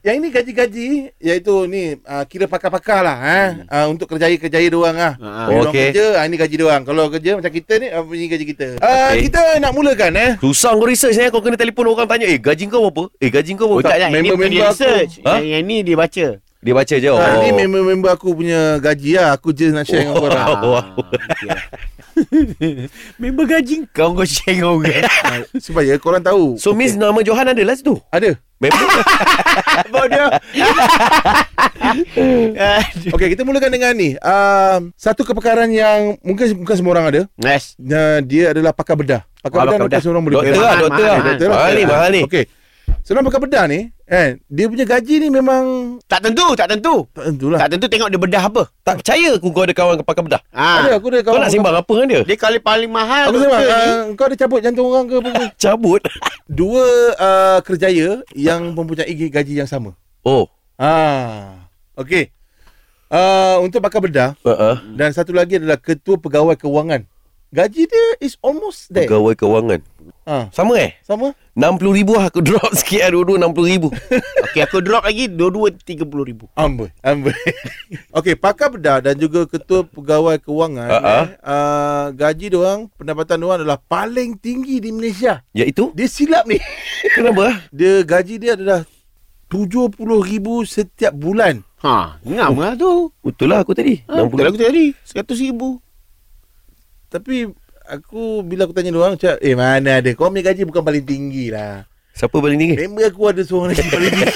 Yang ini gaji-gaji iaitu ni uh, kira pakar-pakar lah eh uh, untuk kerjaya-kerjaya diorang lah. Ah, Bila diorang okey. kerja, ah ini gaji diorang. Kalau kerja macam kita ni, uh, ini gaji kita. Uh, Okey. Kita nak mulakan eh. Susah kau research ni Kau kena telefon orang tanya Eh gaji kau berapa Eh gaji kau Oh, berapa tak, tak. Ini bukan member-member dia aku. research. Ha? Yang, yang ni dia baca. Dia baca je Oh. oh. ini member-member aku punya gaji lah. Aku je nak share dengan korang. Oh, okey. Member gaji kau kau share dengan orang. Supaya korang tahu. So Miss nama Johan ada lah situ Ada. Member. Okey, kita mulakan dengan ni. Um, satu kepakaran yang mungkin bukan semua orang ada. Nice. Uh, dia adalah pakar bedah. Pakar Oh, bedah pakar bukan bedah. semua orang boleh Doktor bedah. lah Doktor lah Doktor lah. Mahal ni mahal ni Okey. Seorang pakar bedah ni, kan, dia punya gaji ni memang Tak tentu, tak tentu. tak tentulah. Tak tentu tengok dia bedah apa. Tak percaya aku kau ada kawan pakai bedah Ha. Ada aku ada Kau kawan. nak sembang apa dengan dia Dia kali paling mahal Aku sembang. Uh, kau ada cabut jantung orang ke apa? ke? Cabut Dua uh, kerjaya yang mempunyai gaji yang sama. Oh Ah. Okey. Uh, untuk pakar bedah uh-uh. dan satu lagi adalah ketua pegawai kewangan. Gaji dia is almost there. Pegawai kewangan Ah, Sama eh sama? RM60,000 lah Aku drop sikit lah Dua-dua RM60,000 Okey, aku drop lagi dua-dua tiga puluh ribu. Amboi, amboi. Okey, pakar bedah dan juga ketua pegawai kewangan, ah. eh, uh, gaji dia orang, pendapatan dia orang adalah paling tinggi di Malaysia. Iaitu Dia silap ni. Kenapa Dia gaji dia adalah 70,000 setiap bulan. Ha, ngam lah tu. Betul lah aku tadi Ha, betul 60 aku tadi. Seratus ribu. Tapi aku bila aku tanya dia orang, cakap, eh mana ada. Kau punya gaji bukan paling tinggi lah. Siapa paling tinggi Member aku ada seorang lagi paling tinggi.